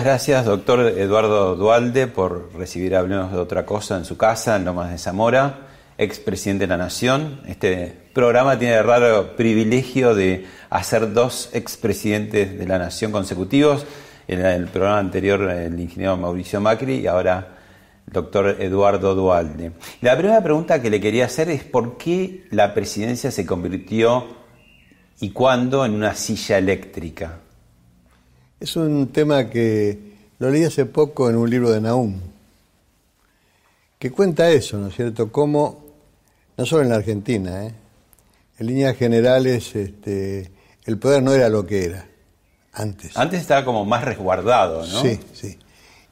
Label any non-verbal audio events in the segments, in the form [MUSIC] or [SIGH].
Gracias, doctor Eduardo Dualde, por recibir Hablemos de otra cosa en su casa, en Lomas de Zamora, expresidente de la Nación. Este programa tiene el raro privilegio de hacer dos expresidentes de la Nación consecutivos. En el programa anterior, el ingeniero Mauricio Macri y ahora el doctor Eduardo Dualde. La primera pregunta que le quería hacer es por qué la presidencia se convirtió y cuándo en una silla eléctrica. Es un tema que lo leí hace poco en un libro de Naum, que cuenta eso, ¿no es cierto? Cómo, no solo en la Argentina, ¿eh? en líneas generales, este, el poder no era lo que era antes. Antes estaba como más resguardado, ¿no? Sí, sí.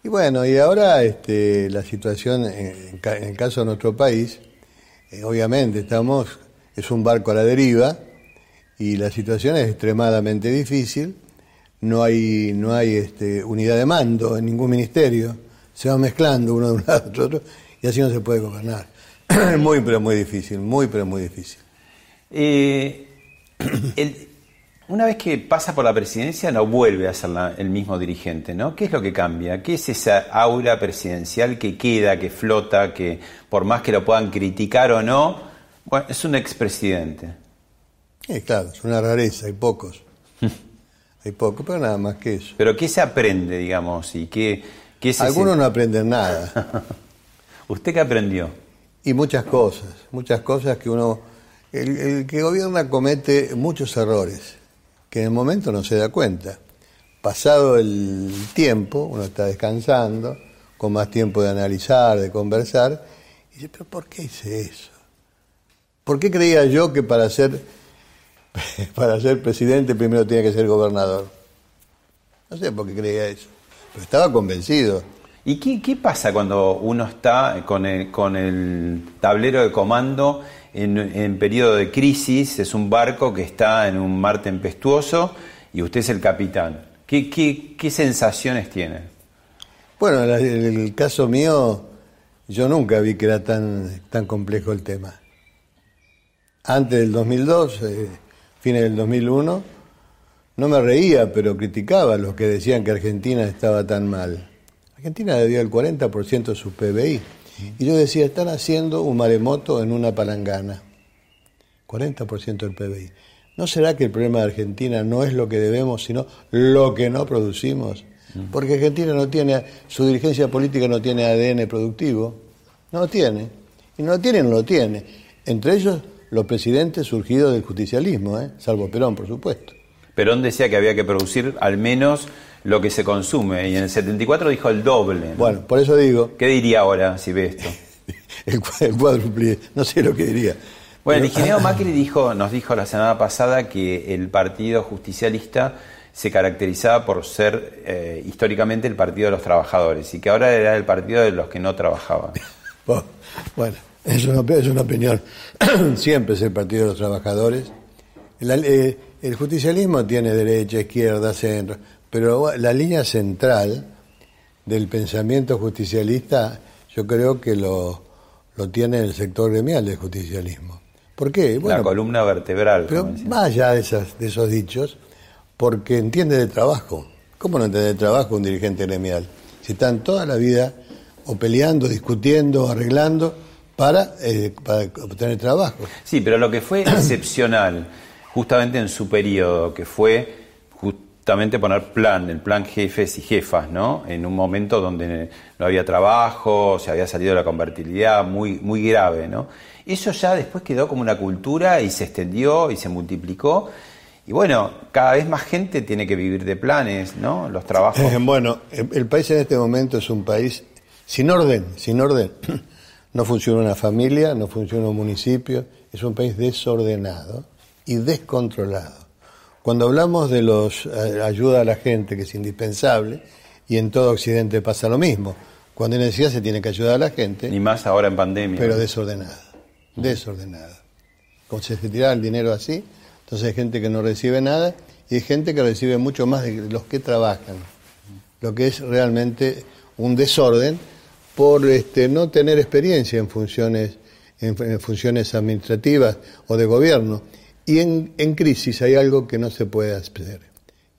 Y bueno, y ahora este, la situación, en, el caso de nuestro país, eh, obviamente estamos, es un barco a la deriva y la situación es extremadamente difícil no hay, no hay este, unidad de mando en ningún ministerio, se va mezclando uno de un [LAUGHS] lado a otro y así no se puede gobernar. [CLEARS THROAT] muy, pero muy difícil, muy, pero muy difícil. Eh, una vez que pasa por la presidencia no vuelve a ser el mismo dirigente, ¿no? ¿Qué es lo que cambia? ¿Qué es esa aura presidencial que queda, que flota, que por más que lo puedan criticar o no, bueno, es un expresidente? Sí, claro, es una rareza, hay pocos. Hay poco, pero nada más que eso. ¿Pero qué se aprende, digamos? y qué, qué Algunos no aprenden nada. [LAUGHS] ¿Usted qué aprendió? Y muchas cosas, muchas cosas que uno... El, que gobierna comete muchos errores, que en el momento no se da cuenta. Pasado el tiempo, uno está descansando, con más tiempo de analizar, de conversar, y dice, pero ¿por qué hice eso? ¿Por qué creía yo que para ser [LAUGHS] para ser presidente primero tenía que ser gobernador. No sé por qué creía eso, pero estaba convencido. ¿Y qué, pasa cuando uno está con el, con el tablero de comando en, en, periodo de crisis? Es un barco que está en un mar tempestuoso y usted es el capitán. ¿Qué, qué, sensaciones tiene? Bueno, en el, caso mío, yo nunca vi que era tan, tan complejo el tema. Antes del 2002 fines del 2001, no me reía, pero criticaba a los que decían que Argentina estaba tan mal. Argentina debía el 40% de su PBI. Y yo decía, están haciendo un maremoto en una palangana. 40% del PBI. ¿No será que el problema de Argentina no es lo que debemos, sino lo que no producimos? Porque Argentina no tiene, su dirigencia política no tiene ADN productivo. No lo tiene. Y no lo tiene, no lo tiene. Entre ellos los presidentes surgidos del justicialismo, ¿eh? salvo Perón, por supuesto. Perón decía que había que producir al menos lo que se consume, y en el 74 dijo el doble. Bueno, por eso digo... ¿Qué diría ahora si ve esto? [LAUGHS] el, cuádruple, no sé lo que diría. Bueno, el ingeniero [LAUGHS] Macri dijo, nos dijo la semana pasada que el partido justicialista se caracterizaba por ser eh, históricamente el partido de los trabajadores y que ahora era el partido de los que no trabajaban. [LAUGHS] bueno, es una, es una opinión. [CLEARS THROAT] Siempre es el Partido de los Trabajadores. Eh, el justicialismo tiene derecha, izquierda, centro, pero la línea central del pensamiento justicialista yo creo que lo, lo tiene el sector gremial del justicialismo. ¿Por qué? la columna vertebral. Pero más allá de, esas, de esos dichos, porque entiende de trabajo. ¿Cómo no entiende de trabajo un dirigente gremial? Si están toda la vida o peleando, discutiendo, arreglando para, eh, para obtener trabajo. Sí, pero lo que fue [COUGHS] excepcional, justamente en su periodo, que fue justamente poner plan, el plan jefes y jefas, ¿no? En un momento donde no había trabajo, se había salido la convertibilidad muy, muy grave, ¿no? Eso ya después quedó como una cultura y se extendió y se multiplicó. Y bueno, cada vez más gente tiene que vivir de planes, ¿no? Los trabajos. Eh, bueno, el país en este momento es un país sin orden, sin orden. No funciona una familia, no funciona un municipio, es un país desordenado y descontrolado. Cuando hablamos de los eh, ayuda a la gente, que es indispensable, y en todo Occidente pasa lo mismo. Cuando hay necesidad se tiene que ayudar a la gente. Ni más ahora en pandemia. Pero desordenada, desordenada. Como se tira el dinero así, entonces hay gente que no recibe nada y hay gente que recibe mucho más de los que trabajan. Lo que es realmente un desorden por este, no tener experiencia en funciones, en, funciones administrativas o de gobierno. Y en, en, crisis hay algo que no se puede hacer,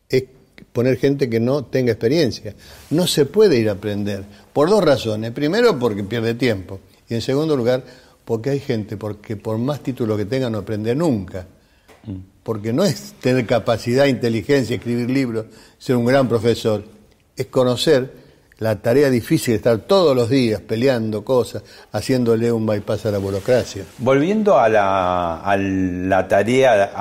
es poner gente que no tenga experiencia. No se puede ir a aprender, por dos razones. Primero, porque pierde tiempo. Y en segundo lugar, porque hay gente porque por más títulos que tenga no aprende nunca. Porque no es tener capacidad, inteligencia, escribir libros, ser un gran profesor. Es conocer la tarea difícil de estar todos los días peleando cosas, haciéndole un bypass a la burocracia. Volviendo a la, a la tarea,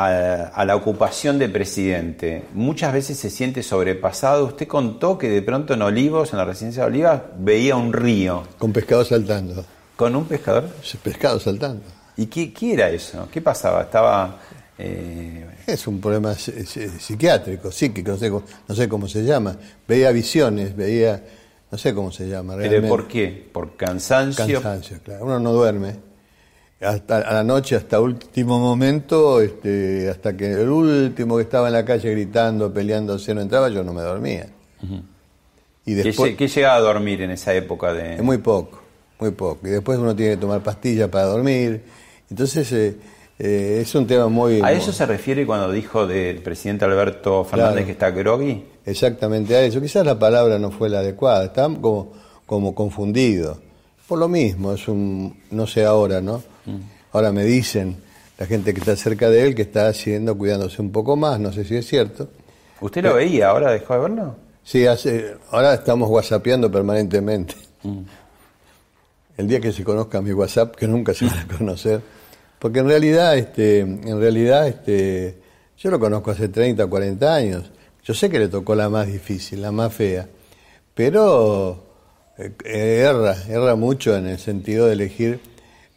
a, la ocupación de presidente, muchas veces se siente sobrepasado. Usted contó que de pronto en Olivos, en la residencia de Olivos, veía un río. Con pescado saltando. ¿Con un pescador? Pescado saltando. ¿Y qué, qué era eso? ¿Qué pasaba? ¿Estaba eh, es un problema psiquiátrico, psíquico, no sé, no sé cómo se llama. Veía visiones, veía no sé cómo se llama realmente. ¿Pero por qué? ¿Por cansancio? Cansancio, claro. Uno no duerme. Hasta a la noche, hasta último momento, este, hasta que el último que estaba en la calle gritando, peleándose, no entraba, yo no me dormía. y después, ¿Qué, llegaba a dormir en esa época? de Muy poco, muy poco. Y después uno tiene que tomar pastillas para dormir. Entonces, eh, eh, es un tema muy... ¿A eso se refiere cuando dijo del presidente Alberto Fernández que está groggy? Exactamente a eso. Quizás la palabra no fue la adecuada, está como, como confundido. Por lo mismo, es un, no sé ahora, ¿no? Mm. Ahora me dicen la gente que está cerca de él que está haciendo, cuidándose un poco más, no sé si es cierto. ¿Usted lo veía? ¿Ahora dejó de verlo? Sí, hace, ahora estamos whatsappeando permanentemente. Mm. El día que se conozca mi WhatsApp, que nunca se van a conocer, porque en realidad, este, en realidad, este, yo lo conozco hace 30, 40 años. Yo sé que le tocó la más difícil, la más fea, pero eh, erra, erra mucho en el sentido de elegir.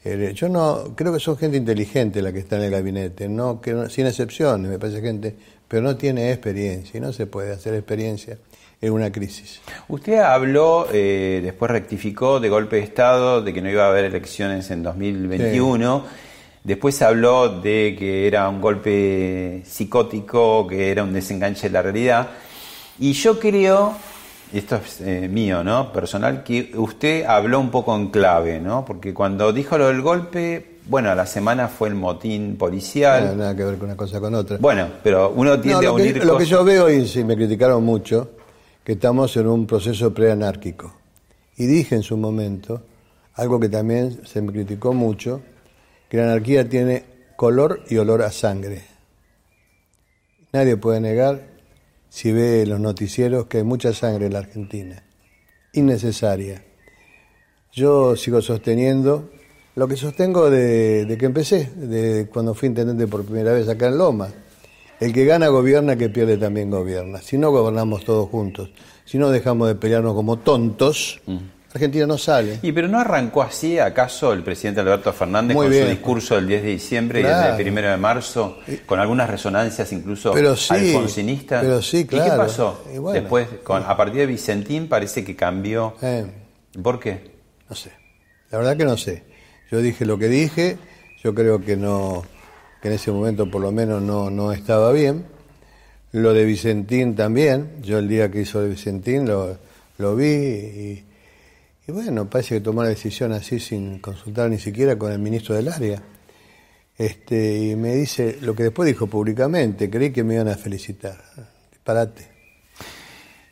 Eh, yo no creo que son gente inteligente la que está en el gabinete, no que sin excepciones, me parece gente, pero no tiene experiencia y no se puede hacer experiencia en una crisis. Usted habló, eh, después rectificó de golpe de Estado, de que no iba a haber elecciones en 2021. Después se habló de que era un golpe psicótico, que era un desenganche de la realidad. Y yo creo, esto es eh, mío, ¿no? Personal, que usted habló un poco en clave, ¿no? Porque cuando dijo lo del golpe, bueno, a la semana fue el motín policial. No, nada que ver con una cosa con otra. Bueno, pero uno tiende a unir Lo que yo veo, y si me criticaron mucho, que estamos en un proceso preanárquico. Y dije en su momento, algo que también se me criticó mucho, que la anarquía tiene color y olor a sangre. Nadie puede negar, si ve los noticieros, que hay mucha sangre en la Argentina, innecesaria. Yo sigo sosteniendo lo que sostengo de, que empecé, de cuando fui intendente por primera vez acá en Loma. El que gana gobierna, que pierde también gobierna. Si no gobernamos todos juntos, si no dejamos de pelearnos como tontos, mm. Argentina no sale. ¿Y pero no arrancó así acaso el presidente Alberto Fernández con su discurso del 10 de diciembre y el primero de marzo, con algunas resonancias incluso pero sí, alfonsinistas? Pero sí, claro. ¿Y qué pasó? Después, con, a partir de Vicentín parece que cambió. Eh. ¿Por qué? No sé. La verdad que no sé. Yo dije lo que dije, yo creo que no que en ese momento por lo menos no, no estaba bien. Lo de Vicentín también, yo el día que hizo de Vicentín lo, lo vi y y bueno, parece que tomó la decisión así sin consultar ni siquiera con el ministro del área. Este, y me dice lo que después dijo públicamente, creí que me iban a felicitar. Disparate.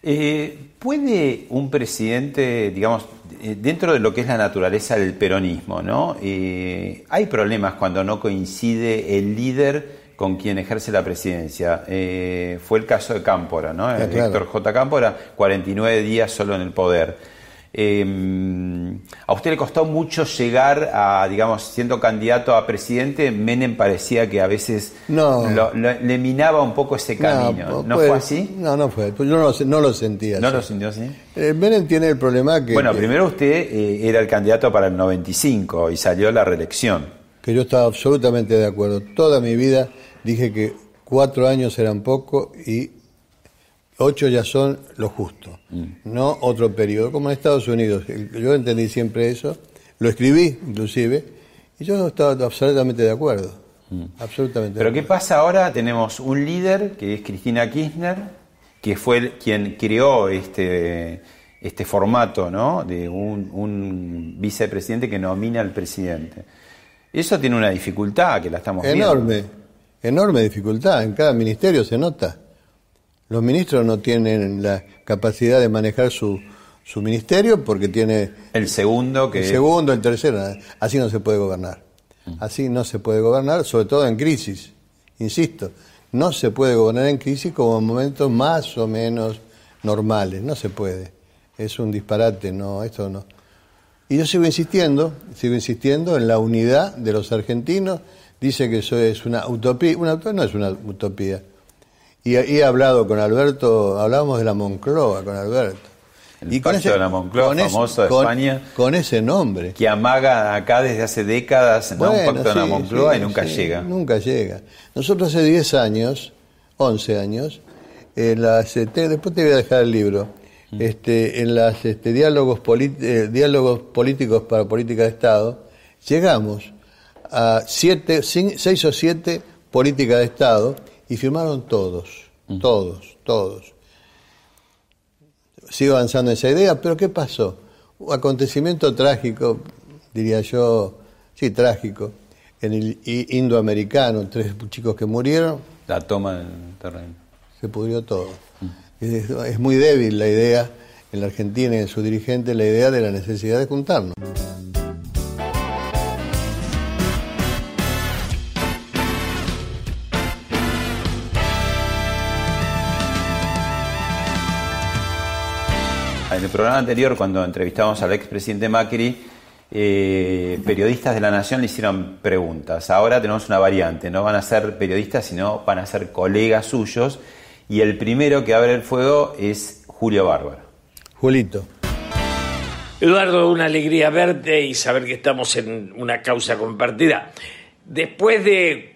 Eh, ¿Puede un presidente, digamos, eh, dentro de lo que es la naturaleza del peronismo, ¿no? Eh, hay problemas cuando no coincide el líder con quien ejerce la presidencia. fue el caso de Cámpora, ¿no? Ah, claro. Héctor J. Cámpora, 49 días solo en el poder. Eh, a usted le costó mucho llegar a, digamos, siendo candidato a presidente, Menem parecía que a veces No. lo- lo- le minaba un poco ese camino. ¿No, puede- fue así? No, no fue. Pues Yo no, lo- no lo sentía. ¿No así. lo sintió así? Eh, Menem tiene el problema que, Bueno, que- primero usted eh, era el candidato para el 95 y salió la reelección. que yo estaba absolutamente de acuerdo. Toda mi vida dije que cuatro años eran poco y ocho ya son lo justo, no otro periodo, como en Estados Unidos. Yo entendí siempre eso, lo escribí inclusive, y yo estaba absolutamente de acuerdo. Absolutamente. Pero de ¿qué pasa ahora? Tenemos un líder que es Cristina Kirchner, que fue el- quien creó este, este formato, ¿no? De un, un vicepresidente que nomina al presidente. Eso tiene una dificultad que la estamos viendo. Enorme, enorme dificultad. En cada ministerio se nota. Los ministros no tienen la capacidad de manejar su, su ministerio porque tiene El segundo que el segundo, el tercero. Así no se puede gobernar. Así no se puede gobernar, sobre todo en crisis. Insisto, no se puede gobernar en crisis como en momentos más o menos normales. No se puede. Es un disparate, no, esto no. Y yo sigo insistiendo, sigo insistiendo en la unidad de los argentinos. Dice que eso es una utopía. Una utopía no es una utopía. Y, y he hablado con Alberto, hablábamos de la Moncloa con Alberto. El pacto de la Moncloa, con ese- famoso de con- España. Con ese nombre. que amaga acá desde hace décadas ¿no? un Bueno, pacto de la Moncloa sí, y nunca sí, llega. Nunca llega. Nosotros hace 10 años, 11 años, en las, este, después te voy a dejar el libro, Mm. este, en las este, diálogos, eh, diálogos políticos para política de Estado, llegamos a siete, seis o siete políticas de Estado y firmaron todos, Mm. todos, todos. Sigo avanzando en esa idea, pero ¿qué pasó? Un acontecimiento trágico, diría yo, sí, trágico, en el indoamericano, tres chicos que murieron, La toma del terreno. se pudrió todo. Es, es muy débil la idea en la Argentina y en su dirigente, la idea de la necesidad de juntarnos. En el programa anterior, cuando entrevistamos al expresidente Macri, eh, periodistas de la Nación le hicieron preguntas. Ahora tenemos una variante, no van a ser periodistas, sino van a ser colegas suyos. Y el primero que abre el fuego es Julio Bárbaro. Julito, Eduardo, una alegría verte y saber que estamos en una causa compartida. Después de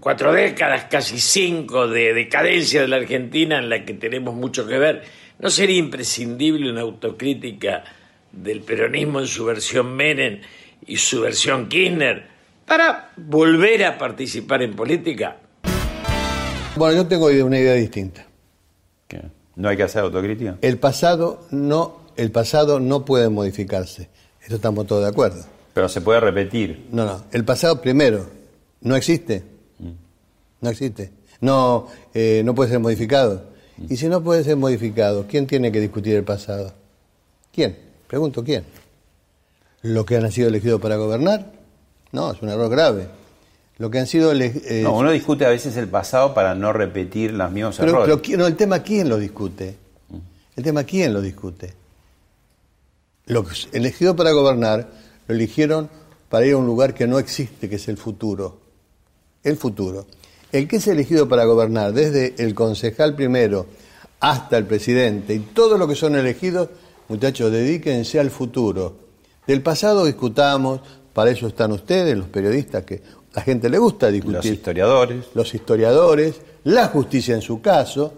cuatro décadas, casi cinco, de decadencia de la Argentina en la que tenemos mucho que ver, ¿no sería imprescindible una autocrítica del peronismo en su versión Menem y su versión Kirchner para volver a participar en política? bueno, yo tengo una idea distinta. ¿Qué? ¿No hay que hacer autocrítica? El pasado no, el pasado no puede modificarse. Eso estamos todos de acuerdo. Pero se puede repetir. No, no. El pasado primero no existe. No existe. No, eh, no puede ser modificado. Y si no puede ser modificado, ¿quién tiene que discutir el pasado? ¿Quién? Pregunto, ¿quién? ¿Los que han sido elegidos para gobernar? No, es un error grave. Lo que han sido elegidos... No, uno discute a veces el pasado para no repetir los mismos Pero, errores. pero ¿quién- no, el tema quién lo discute. El tema quién lo discute. Los elegidos para gobernar lo eligieron para ir a un lugar que no existe, que es el futuro. El futuro. El que es elegido para gobernar, desde el concejal primero hasta el presidente y todos los que son elegidos, muchachos, dedíquense al futuro. Del pasado discutamos, para eso están ustedes, los periodistas, que a la gente le gusta discutir los historiadores. los historiadores, la justicia en su caso,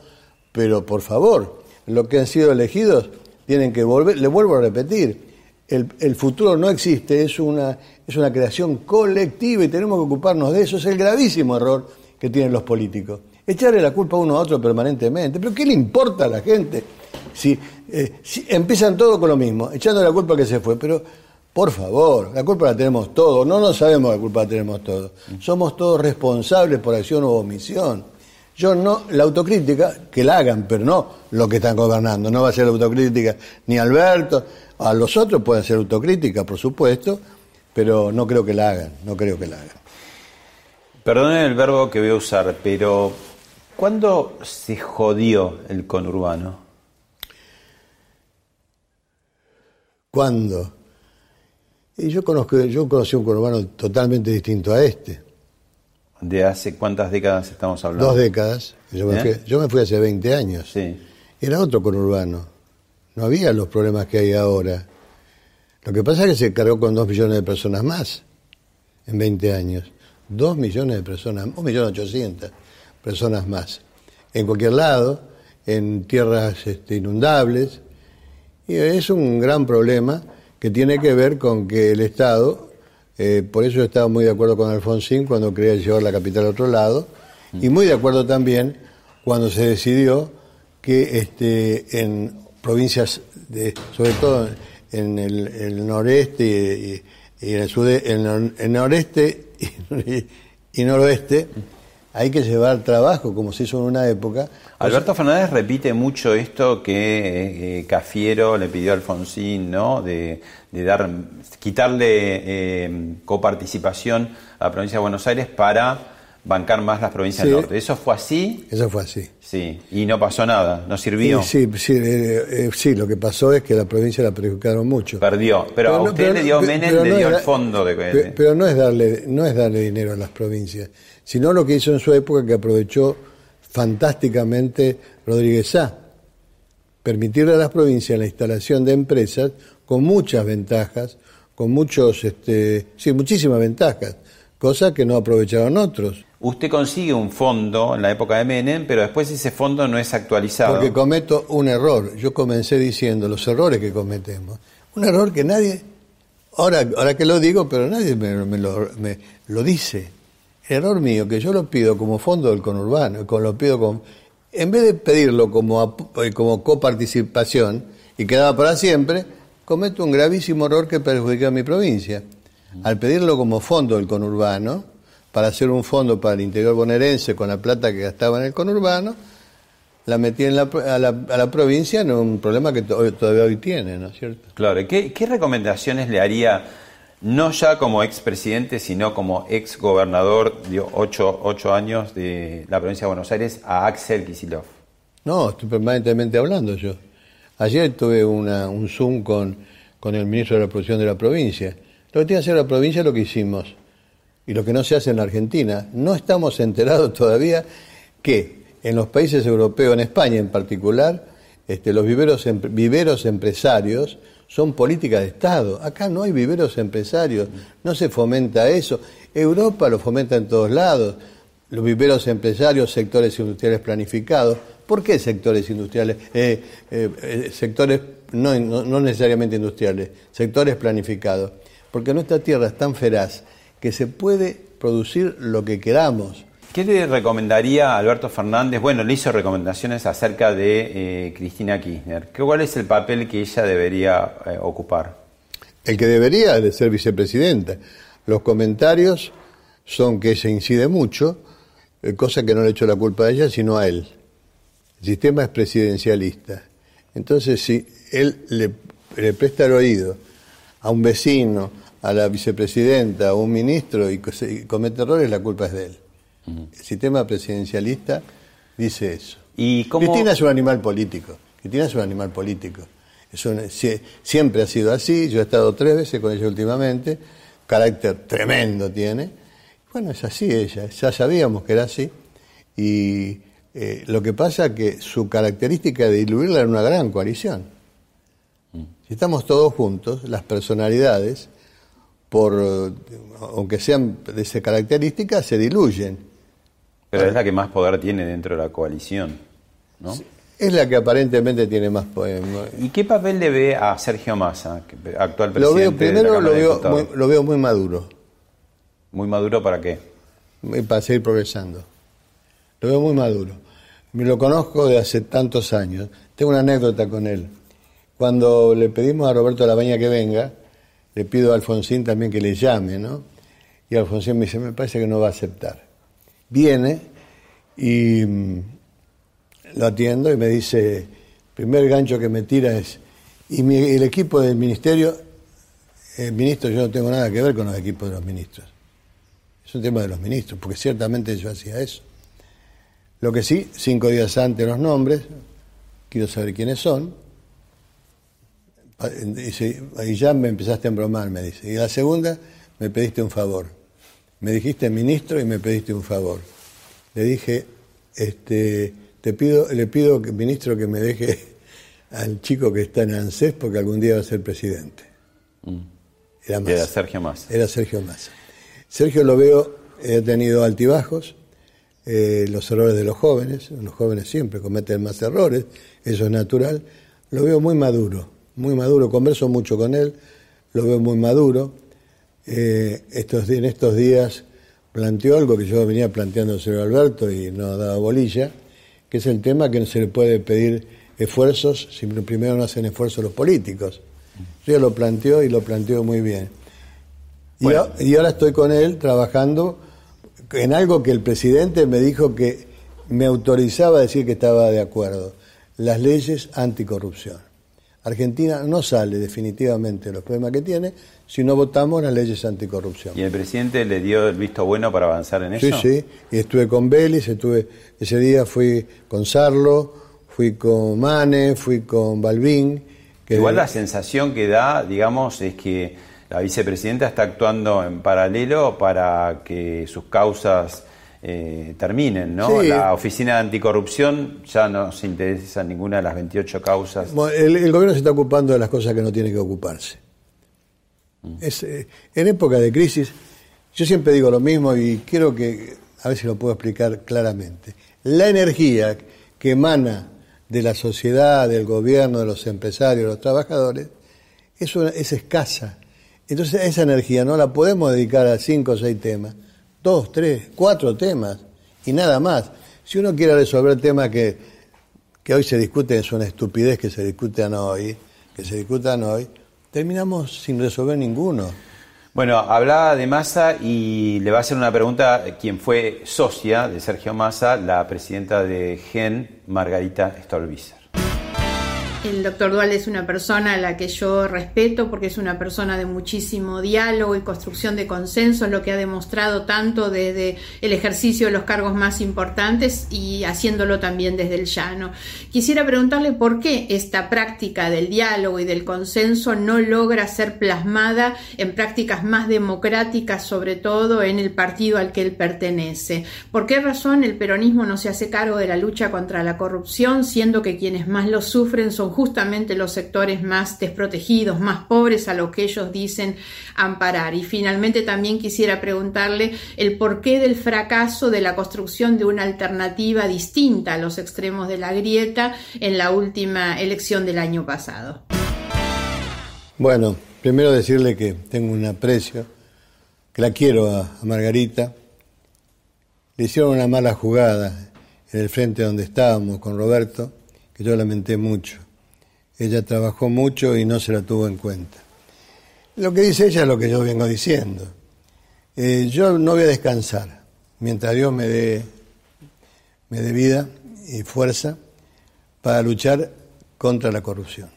pero por favor, los que han sido elegidos tienen que volver, le vuelvo a repetir, el, el futuro no existe, es una, es una creación colectiva y tenemos que ocuparnos de eso, es el gravísimo error que tienen los políticos. Echarle la culpa uno a otro permanentemente, pero ¿qué le importa a la gente? Si, eh, empiezan todo con lo mismo, echando la culpa que se fue, pero por favor, la culpa la tenemos todos, no nos sabemos la culpa la tenemos todos. Somos todos responsables por acción u omisión. Yo no, la autocrítica, que la hagan, pero no lo que están gobernando. No va a ser autocrítica ni Alberto, a los otros pueden ser autocrítica, por supuesto, pero no creo que la hagan, no creo que la hagan. Perdonen el verbo que voy a usar, pero ¿cuándo se jodió el conurbano? ¿Cuándo? Y yo conozco, yo conocí un conurbano totalmente distinto a este. ¿De hace cuántas décadas estamos hablando? Dos décadas. Yo me, ¿Eh? fui, yo me fui hace 20 años. Sí. Era otro conurbano. No había los problemas que hay ahora. Lo que pasa es que se cargó con dos millones de personas más en 20 años. Dos millones de personas, un millón ochocientas personas más. En cualquier lado, en tierras este, inundables. Y es un gran problema que tiene que ver con que el Estado, eh, por eso estaba muy de acuerdo con Alfonsín cuando quería llevar la capital a otro lado, y muy de acuerdo también cuando se decidió que este, en provincias, de, sobre todo en el, noreste y, en el, sude, en el noreste [LAUGHS] y, noroeste, hay que llevar trabajo, como se hizo en una época. Alberto Fernández repite mucho esto que eh, Cafiero le pidió a Alfonsín, ¿no? De, de dar, quitarle eh, coparticipación a la provincia de Buenos Aires para bancar más las provincias Sí. del norte. ¿Eso fue así? Eso fue así. Sí. Y no pasó nada, no sirvió. Sí, sí, sí, eh, eh, sí, lo que pasó es que la provincia la perjudicaron mucho. Perdió. Pero, a no- usted pero le no- dio Menem, pero le no dio el fondo de... pe- Pero no es darle, no es darle dinero a las provincias, sino lo que hizo en su época que aprovechó fantásticamente Rodríguez Sá. Permitirle a las provincias la instalación de empresas con muchas ventajas, con muchos, este, sí, muchísimas ventajas, cosas que no aprovecharon otros. Usted consigue un fondo en la época de Menem, pero después ese fondo no es actualizado. Porque cometo un error. Yo comencé diciendo los errores que cometemos. Un error que nadie, ahora, ahora que lo digo, pero nadie me, me lo, me lo dice. Error mío, que yo lo pido como fondo del conurbano, con- lo pido como, en vez de pedirlo como, eh, como coparticipación y quedaba para siempre, cometo un gravísimo error que perjudica a mi provincia. Al pedirlo como fondo del conurbano, para hacer un fondo para el interior bonaerense con la plata que gastaba en el conurbano, la metí en la, a, la, a la provincia en un problema que to- todavía hoy tiene, ¿no es cierto? Claro, ¿y ¿qué, qué recomendaciones le haría, no ya como expresidente, sino como ex gobernador de ocho, ocho años de la provincia de Buenos Aires a Axel Kisilov? No, estoy permanentemente hablando yo. Ayer tuve una, un Zoom con, con el ministro de la producción de la provincia. Lo que tiene que hacer la provincia es lo que hicimos y lo que no se hace en la Argentina. No estamos enterados [LAUGHS] todavía que en los países europeos, en España en particular, este, los viveros, em- empresarios son políticas de Estado. Acá no hay viveros empresarios, no se fomenta eso. Europa lo fomenta en todos lados. Los viveros empresarios, sectores industriales planificados. ¿Por qué sectores industriales? Eh, eh, eh, sectores no necesariamente industriales, sectores planificados. Porque nuestra tierra es tan feraz que se puede producir lo que queramos. ¿Qué le recomendaría a Alberto Fernández? Bueno, le hizo recomendaciones acerca de eh, Cristina Kirchner. ¿Qué- ¿Cuál es el papel que ella debería eh, ocupar? El que debería de ser vicepresidenta. Los comentarios son que ella incide mucho, eh, cosa que no le echo la culpa a ella, sino a él. El sistema es presidencialista. Entonces, si él le, le presta el oído a un vecino, a la vicepresidenta, a un ministro y, co- y comete errores, la culpa es de él. El sistema presidencialista dice eso. ¿Y cómo- Cristina es un animal político. Cristina es un animal político. Es un- sie- siempre ha sido así. Yo he estado tres veces con ella últimamente. Carácter tremendo tiene. Bueno, es así ella. Ya sabíamos que era así. Y eh, lo que pasa es que su característica de diluirla era una gran coalición. Si estamos todos juntos, las personalidades, por eh, aunque sean de esa característica, se diluyen. Pero es la que más poder tiene dentro de la coalición, ¿no? Es la que aparentemente tiene más poema. ¿Y qué papel le ve a Sergio Massa, actual presidente Lo veo, de la primero lo veo, muy, lo veo muy maduro, Muy maduro para qué? para seguir progresando. Lo veo muy maduro. Me lo conozco de hace tantos años. Tengo una anécdota con él. Cuando le pedimos a Roberto Labaña que venga, le pido a Alfonsín también que le llame, ¿no? Y Alfonsín me dice, me parece que no va a aceptar. Viene Y mm, lo atiendo y me dice, primer gancho que me tira es, y el equipo del ministerio, el ministro, yo no tengo nada que ver con los equipos de los ministros. Es un tema de los ministros, porque ciertamente yo hacía eso. Lo que sí, cinco días antes los nombres, quiero saber quiénes son. Y, ya me empezaste a embromar, me dice. Y la segunda, me pediste un favor. Me dijiste ministro y me pediste un favor. Le dije, este, te pido, le pido, ministro, que me deje [LAUGHS] al chico que está en ANSES porque algún día va a ser presidente. Mm. Era, Sergio Massa. Era Sergio Massa. Sergio lo veo, ha tenido altibajos, eh, los errores de los jóvenes, los jóvenes siempre cometen más errores, eso es natural. Lo veo muy maduro, muy maduro, converso mucho con él, lo veo muy maduro. Eh, estos, en estos días planteó algo que yo venía planteando señor Alberto y no ha dado bolilla, que es el tema que no se le puede pedir esfuerzos si primero no hacen esfuerzos los políticos. Yo lo planteó y lo planteó muy bien. Y, y, ahora estoy con él trabajando en algo que el presidente me dijo que me autorizaba a decir que estaba de acuerdo, las leyes anticorrupción. Argentina no sale definitivamente de los problemas que tiene si no votamos las leyes anticorrupción. ¿Y el presidente le dio el visto bueno para avanzar en eso? Sí, sí, y estuve con Vélez, estuve, ese día fui con Sarlo, fui con Mane, fui con Balbín. Igual la sensación que da, digamos, es que la vicepresidenta está actuando en paralelo para que sus causas eh, terminen, ¿no? La Oficina de Anticorrupción ya no se interesa en ninguna de las 28 causas. el, gobierno se está ocupando de las cosas que no tiene que ocuparse. Mm. Eh, en época de crisis, yo siempre digo lo mismo y quiero que, a ver si lo puedo explicar claramente. La energía que emana de la sociedad, del gobierno, de los empresarios, de los trabajadores, eso es escasa. Entonces esa energía no la podemos dedicar a cinco o seis temas dos, tres, cuatro temas y nada más. Si uno quiere resolver temas que, que hoy se discuten, es una estupidez que se discutan hoy, que se discutan hoy, terminamos sin resolver ninguno. Bueno, hablaba de Massa y le va a hacer una pregunta quien fue socia de Sergio Massa, la presidenta de GEN, Margarita Stolbizer. El doctor Dual es una persona a la que yo respeto porque es una persona de muchísimo diálogo y construcción de consensos, lo que ha demostrado tanto desde el ejercicio de los cargos más importantes y haciéndolo también desde el llano. Quisiera preguntarle por qué esta práctica del diálogo y del consenso no logra ser plasmada en prácticas más democráticas, sobre todo en el partido al que él pertenece. ¿Por qué razón el peronismo no se hace cargo de la lucha contra la corrupción, siendo que quienes más lo sufren son justamente los sectores más desprotegidos, más pobres a lo que ellos dicen amparar. Y finalmente también quisiera preguntarle el porqué del fracaso de la construcción de una alternativa distinta a los extremos de la grieta en la última elección del año pasado. Bueno, primero decirle que tengo un aprecio, que la quiero a, Margarita. Le hicieron una mala jugada en el frente donde estábamos con Roberto, que yo lamenté mucho. Ella trabajó mucho y no se la tuvo en cuenta. Lo que dice ella es lo que yo vengo diciendo. Eh, yo no voy a descansar mientras Dios me dé, me dé vida y fuerza para luchar contra la corrupción.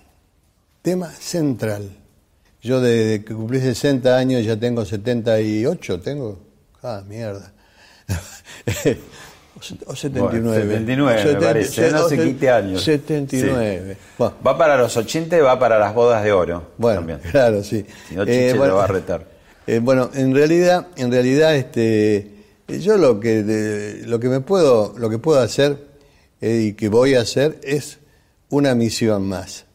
Tema central. Yo desde que cumplí 60 años ya tengo 78, tengo... Ah, mierda. [LAUGHS] O 79. 79, me parece. No se quite años. 79. Va para los 80 y va para las bodas de oro. Bueno, [LAUGHS] claro, sí. Si no, eh, bueno, lo va a retar. Eh, bueno, en realidad, en realidad, este, yo lo que, lo que me puedo, lo que puedo hacer eh, y que voy a hacer es una misión más.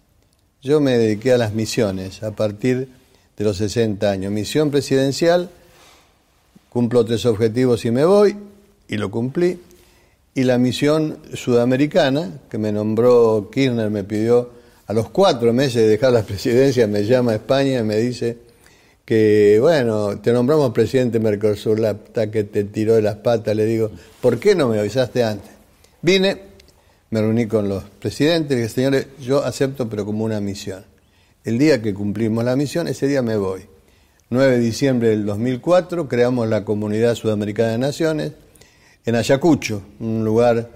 Yo me dediqué a las misiones a partir de los 60 años. Misión presidencial, cumplo tres objetivos y me voy, y lo cumplí y la misión sudamericana, que me nombró Kirchner, me pidió a los cuatro meses de dejar la [LAUGHS] presidencia, me llama a España y me dice que, bueno, te nombramos presidente Mercosur, la que te tiró de las patas, le digo, ¿por qué no me avisaste antes? Vine, me reuní con los presidentes y dije, señores, yo acepto, pero como una misión. El día que cumplimos la misión, ese día me voy. 9 de diciembre del 2004, creamos la Comunidad Sudamericana de Naciones, en Ayacucho, un lugar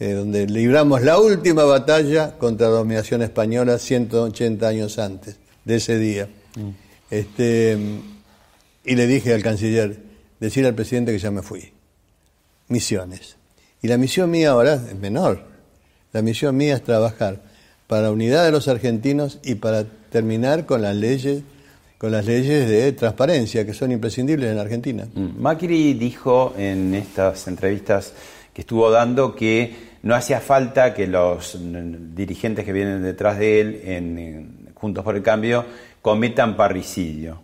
eh, donde libramos la última batalla contra la dominación española 180 años antes de ese día. Mm. Este, y le dije al canciller, decir al presidente que ya me fui. Misiones. Y la misión mía ahora es menor. La misión mía es trabajar para la unidad de los argentinos y para terminar con las leyes con las leyes de transparencia que son imprescindibles en Argentina. Mm. Macri dijo en estas entrevistas que estuvo dando que no hacía falta que los dirigentes que vienen detrás de él en, Juntos por el Cambio cometan parricidio.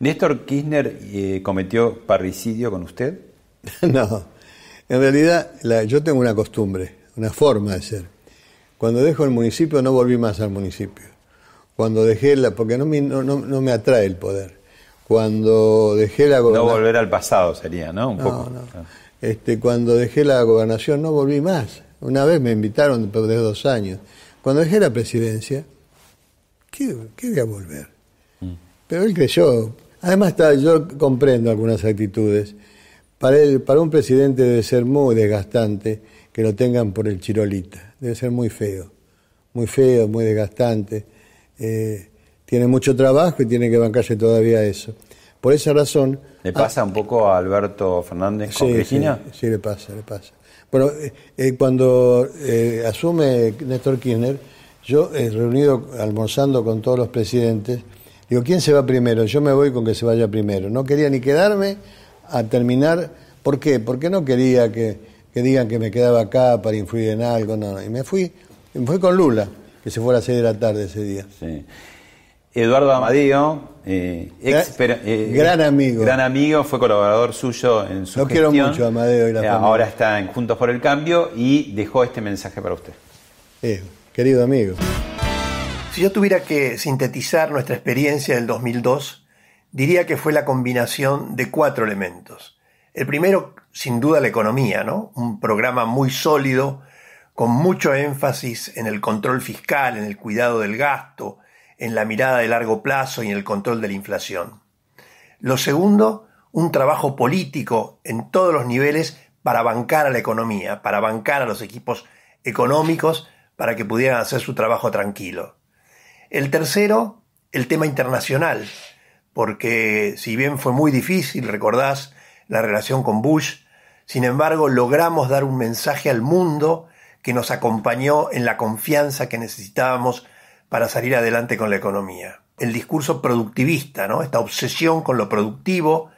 ¿Néstor Kirchner eh, cometió parricidio con usted? [LAUGHS] no, en realidad yo tengo una costumbre, una forma de ser. Cuando dejo el municipio no volví más al municipio cuando dejé la, porque no me, no, no, me atrae el poder. Cuando dejé la gobernación. No volver al pasado sería, ¿no? Un poco. Este, cuando dejé la gobernación no volví más. Una vez me invitaron después de dos años. Cuando dejé la presidencia, ¿qué, voy a volver? Mm. Pero él creyó. Además, está, yo comprendo algunas actitudes. Para, él, para un presidente debe ser muy desgastante que lo tengan por el chirolita. Debe ser muy feo. Muy feo, muy desgastante eh, tiene mucho trabajo y tiene que bancarse todavía eso. Por esa razón... ¿Le pasa un poco a Alberto Fernández con sí, Sí, le pasa, le pasa. Bueno, eh, eh, cuando asume Néstor Kirchner, yo he reunido, almorzando con todos los presidentes, digo, ¿quién se va primero? Yo me voy con que se vaya primero. No quería ni quedarme a terminar. ¿Por qué? Porque no quería que, que digan que me quedaba acá para influir en algo. No, no. Y me fui, me fui con Lula que se fue a las 6 de la tarde ese día. Eduardo Amadeo, eh, eh, gran amigo. Gran amigo, fue colaborador suyo en su Lo quiero mucho, Amadeo y la eh, Ahora está en Juntos por el Cambio y dejó este mensaje para usted. querido amigo. Si yo tuviera que sintetizar nuestra experiencia del 2002, diría que fue la combinación de cuatro elementos. El primero, sin duda, la economía, ¿no? Un programa muy sólido, con mucho énfasis en el control fiscal, en el cuidado del gasto, en la mirada de largo plazo y en el control de la inflación. Lo segundo, un trabajo político en todos los niveles para bancar a la economía, para bancar a los equipos económicos para que pudieran hacer su trabajo tranquilo. El tercero, el tema internacional, porque si bien fue muy difícil, recordás la relación con Bush, sin embargo logramos dar un mensaje al mundo que nos acompañó en la confianza que necesitábamos para salir adelante con la economía. El discurso productivista, ¿no? Esta obsesión con lo productivo,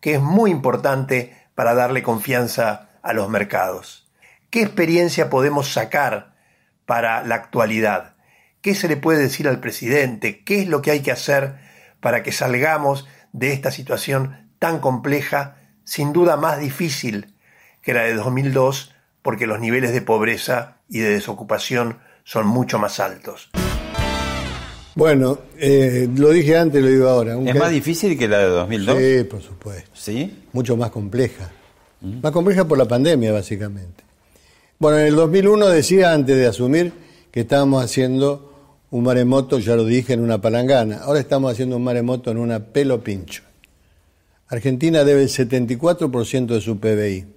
que es muy importante para darle confianza a los mercados. ¿Qué experiencia podemos sacar para la actualidad? ¿Qué se le puede decir al presidente? ¿Qué es lo que hay que hacer para que salgamos de esta situación tan compleja, sin duda más difícil que la de 2002, porque los niveles de pobreza y de desocupación son mucho más altos. Bueno, eh, lo dije antes, lo digo ahora. ¿Es más difícil que la de 2002? Sí, por supuesto. ¿Sí? Mucho más compleja. Mm. Más compleja por la pandemia, básicamente. Bueno, en el 2001 decía antes de asumir que estábamos haciendo un maremoto, ya lo dije, en una palangana. Ahora estamos haciendo un maremoto en una pelo pincho. Argentina debe el 74% de su PBI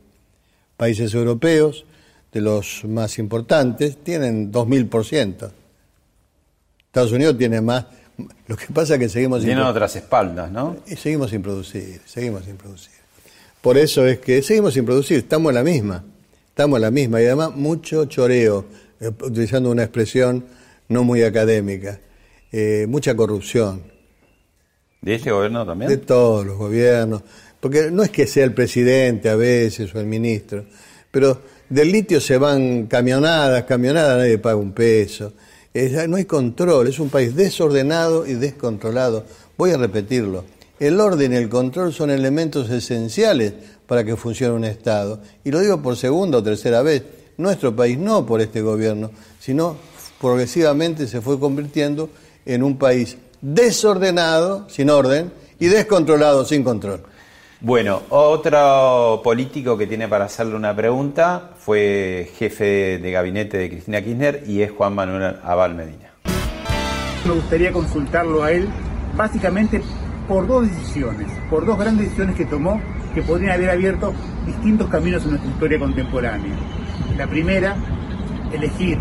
países europeos, de los más importantes, tienen 2.000%. Estados Unidos tiene más. Lo que pasa es que seguimos Tienen otras espaldas, ¿no? Y seguimos sin producir, seguimos sin producir. Por eso es que seguimos sin producir, estamos en la misma, estamos en la misma. Y además mucho choreo, eh, utilizando una expresión no muy académica, eh, mucha corrupción. ¿De este gobierno también? De todos los gobiernos porque no es que sea el presidente a veces o el ministro, pero del litio se van camionadas, camionadas, nadie paga un peso. no hay control, es un país desordenado y descontrolado. Voy a repetirlo. El orden y el control son elementos esenciales para que funcione un Estado. Y lo digo por segunda o tercera vez. Nuestro país, no por este gobierno, sino progresivamente se fue convirtiendo en un país desordenado, sin orden, y descontrolado, sin control. Bueno, otro político que tiene para hacerle una pregunta fue jefe de gabinete de Cristina Kirchner y es Juan Manuel Abal Medina. Me gustaría consultarlo a él básicamente por dos decisiones, por dos grandes decisiones que tomó que podrían haber abierto distintos caminos en nuestra historia contemporánea. La primera, elegir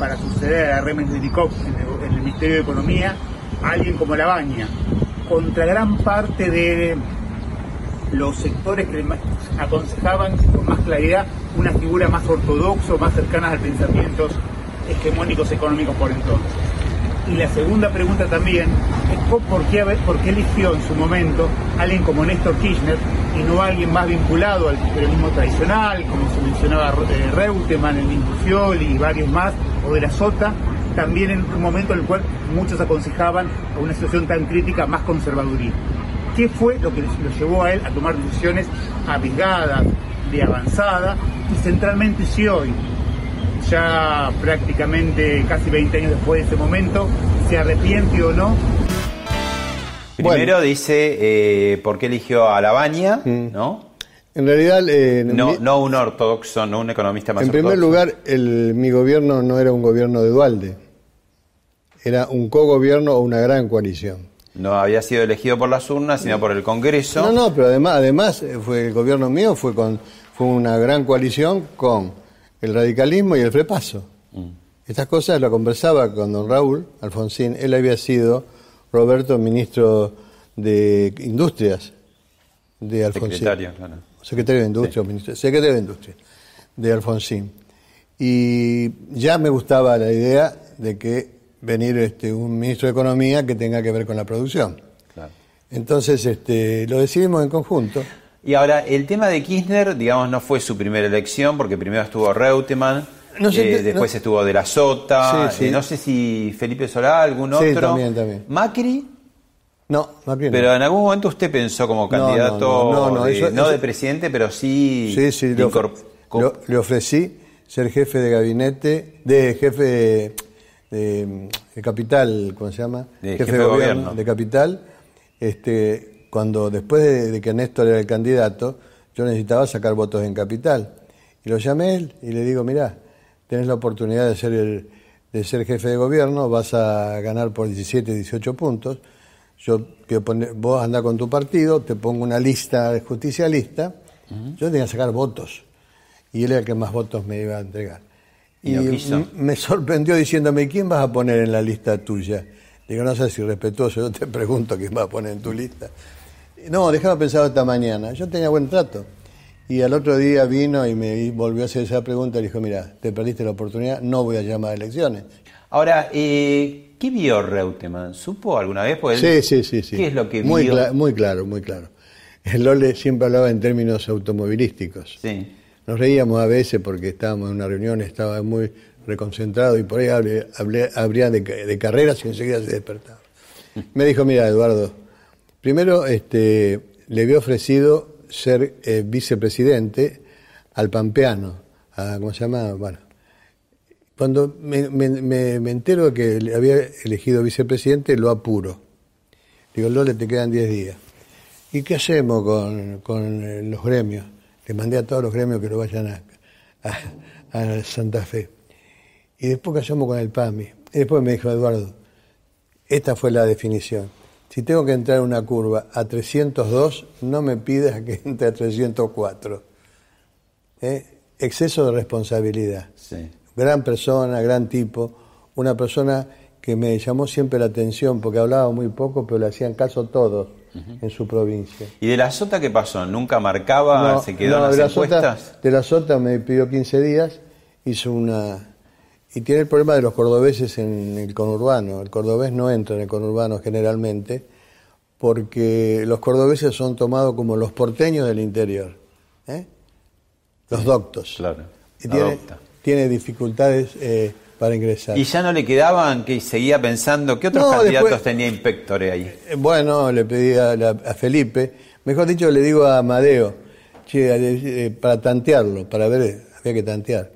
para suceder a Remes de en en el Ministerio de Economía a alguien como Labaña, contra gran parte de los sectores que aconsejaban con más claridad una figura más ortodoxa, más cercana a pensamientos hegemónicos económicos por entonces. Y la segunda pregunta también es por qué, eligió en su momento alguien como Néstor Kirchner y no alguien más vinculado al periodismo tradicional, como se mencionaba eh, Reutemann, el mismo y varios más, o de la Sota, también en un momento en el cual muchos aconsejaban a una situación tan crítica más conservadurista. ¿Qué fue lo que lo llevó a él a tomar decisiones arriesgadas, de avanzada, y centralmente si hoy, ya prácticamente casi 20 años después de ese momento, se arrepiente o no Primero dice eh, por qué eligió a Labaña, mm. ¿no? En realidad... Eh, no, no un ortodoxo, no un economista más En primer lugar, el, mi gobierno no era un gobierno de Dualde, era un cogobierno o una gran coalición. No había sido elegido por las urnas, sino por el Congreso. No, no, pero además, además eh, fue el gobierno mío fue con fue una gran coalición con el radicalismo y el frepaso. Mm. Estas cosas las conversaba con don Raúl Alfonsín. Él había sido Roberto, ministro de Industrias de Alfonsín. Secretario, claro. Secretario de Industria, secretario de Industria de Alfonsín. Y ya me gustaba la idea de que venir este, un ministro de Economía que tenga que ver con la producción. Entonces este, lo decidimos en conjunto. Y ahora, el tema de Kirchner, digamos, no fue su primera elección, porque primero estuvo Reutemann, eh, después estuvo de la Sota, eh, no sé si Felipe Solá, algún otro. también, también. Macri. No, Macri no. Pero en algún momento usted pensó como candidato, no, de, presidente, pero sí. Sí, sí, le, ofrecí ser jefe de gabinete, de jefe de, capital, ¿cómo se llama? jefe, de gobierno, de capital. Este, cuando después de, de que Néstor era el candidato, yo necesitaba sacar votos en capital. Y lo llamé a él y le digo, mirá, tenés la oportunidad de ser, el, de ser jefe de gobierno, vas a ganar por 17, 18 puntos. Yo quiero poner, vos andás con tu partido, te pongo una lista de justicialista, yo tenía que sacar votos. Y él era el que más votos me iba a entregar. Y, me sorprendió diciéndome, ¿quién vas a poner en la lista tuya? Digo, no sé si respetuoso, yo te pregunto quién vas a poner en tu lista. No, déjame pensar esta mañana. Yo tenía buen trato. Y al otro día vino y me volvió a hacer esa pregunta y dijo, mira, te perdiste la oportunidad, no voy a llamar a elecciones. Ahora, eh, ¿qué vio Reutemann? ¿Supo alguna vez? sí, sí, sí, sí. ¿Qué es lo que muy vio? muy claro, muy claro. El Lole siempre hablaba en términos automovilísticos. Sí. Nos reíamos a veces porque estábamos en una reunión, estaba muy reconcentrado y por ahí hablé, habría de, de, carreras y enseguida se despertaba. Me dijo, mira, Eduardo, primero este, le había ofrecido ser eh, vicepresidente al Pampeano, a, ¿cómo se llama? Bueno, cuando me, entero de que le había elegido vicepresidente, lo apuro. Digo, Lole, te quedan 10 días. ¿Y qué hacemos con, con, eh, los gremios? Le mandé a todos los gremios que lo vayan a, a, Santa Fe. Y después, ¿qué hacemos con el PAMI? Y después me dijo Eduardo, esta fue la definición si tengo que entrar en una curva a 302, no me pidas que [LAUGHS] entre a 304. ¿Eh? Exceso de responsabilidad. Gran persona, gran tipo, una persona que me llamó siempre la atención porque hablaba muy poco, pero le hacían caso todos en su provincia. ¿Y de la Sota qué pasó? ¿Nunca marcaba? ¿Se quedó en las de la Sota, de la Sota me pidió 15 días, hizo una y tiene el problema de los cordobeses en el conurbano. El cordobés no entra en el conurbano generalmente porque los cordobeses son tomados como los porteños del interior. ¿eh? Los doctos. Claro. Y tiene, dificultades eh, para ingresar. ¿Y ya no le quedaban que seguía pensando qué otros candidatos tenía Inspectore ahí? Eh, bueno, le pedí a, Felipe, mejor dicho, le digo a Amadeo, para tantearlo, para ver, había que tantear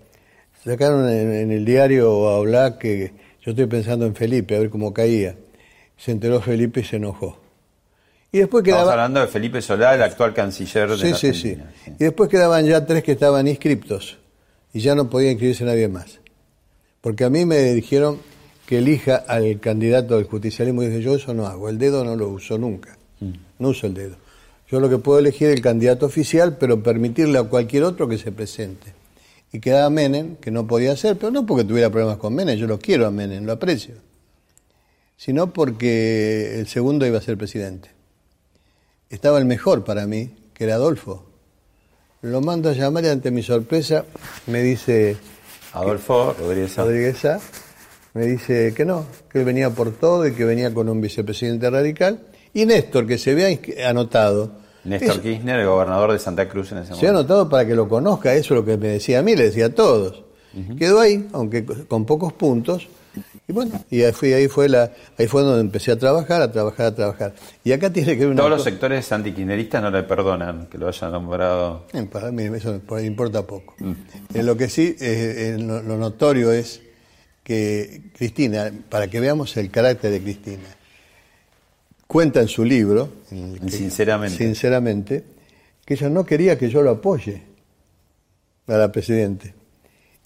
Sacaron en, el diario a hablar que yo estoy pensando en Felipe, a ver cómo caía. Se enteró Felipe y se enojó. Y después quedaba... Estamos hablando de Felipe Solá, el actual canciller de sí, sí, sí, Y después quedaban ya tres que estaban inscriptos y ya no podía inscribirse nadie más. Porque a mí me dijeron que elija al candidato del justicialismo y dije, yo eso no hago, el dedo no lo uso nunca, mm. no uso el dedo. Yo lo que puedo elegir es el candidato oficial, pero permitirle a cualquier otro que se presente. Y quedaba Menem, que no podía ser, pero no porque tuviera problemas con Menem, yo lo quiero a Menem, lo aprecio, sino porque el segundo iba a ser presidente. Estaba el mejor para mí, que era Adolfo. Lo mando a llamar y ante mi sorpresa me dice... Adolfo Rodríguez. Rodríguez Sá, me dice que no, que él venía por todo y que venía con un vicepresidente radical. Y Néstor, que se había anotado. Néstor Kirchner, el gobernador de Santa Cruz en ese momento. Se ha anotado para que lo conozca, eso es lo que me decía a mí, le decía a todos. Quedó ahí, aunque con pocos puntos. Y bueno, y ahí fue, ahí fue la, ahí fue donde empecé a trabajar, a trabajar, a trabajar. Y acá tiene que ver una Todos los sectores antiquineristas no le perdonan que lo hayan nombrado. Eh, Para mí eso por ahí importa poco. Eh, lo que sí, eh, lo, lo notorio es que Cristina, para que veamos el carácter de Cristina, cuenta en su libro, en el que- Sinceramente. sinceramente, que ella no quería que yo lo apoye a la presidente.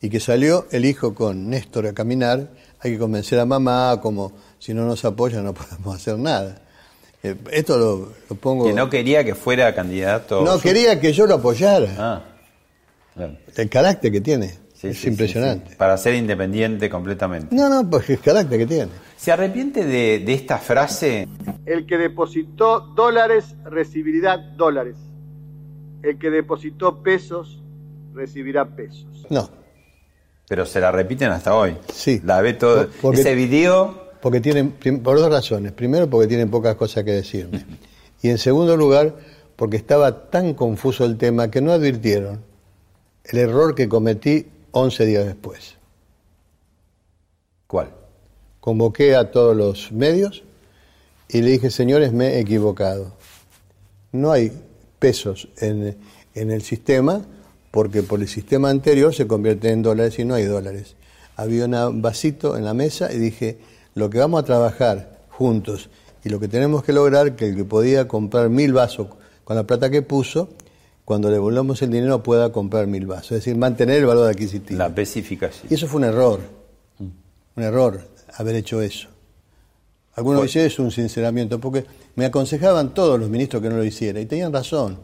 Y que salió el hijo con Néstor a caminar, hay que convencer a mamá, como si no nos apoya no [LAUGHS] podemos hacer nada. Eh, esto lo, lo pongo... Que no quería que fuera candidato. No, quería que yo lo apoyara. Ah, claro. El carácter que tiene Sí, es sí, impresionante. sí. Para ser independiente completamente. No, no, pues el carácter que tiene. ¿Se arrepiente de, de esta frase? El que depositó dólares recibirá dólares. El que depositó pesos recibirá pesos. No, Pero se la repiten hasta hoy. Sí. La ve todo. Por- porque- Ese video. porque tienen, por dos razones. Primero, porque tienen pocas cosas que decirme. [LAUGHS] Y en segundo lugar, porque estaba tan confuso el tema que no advirtieron el error que cometí 11 días después. ¿Cuál? Convoqué a todos los medios y le dije, señores, me he equivocado. No hay pesos en, en el sistema porque por el sistema anterior se convierte en dólares y no hay dólares. Había un vasito en la mesa y dije, lo que vamos a trabajar juntos y lo que tenemos que lograr, que el que podía comprar mil vasos con la plata que puso, cuando le devolvamos el dinero pueda comprar mil vasos. Es decir, mantener el valor adquisitivo. La especificación. Y eso fue un error, un error haber hecho eso. Algunos dicen es un sinceramiento, porque me aconsejaban todos los ministros que no lo hiciera, y tenían razón.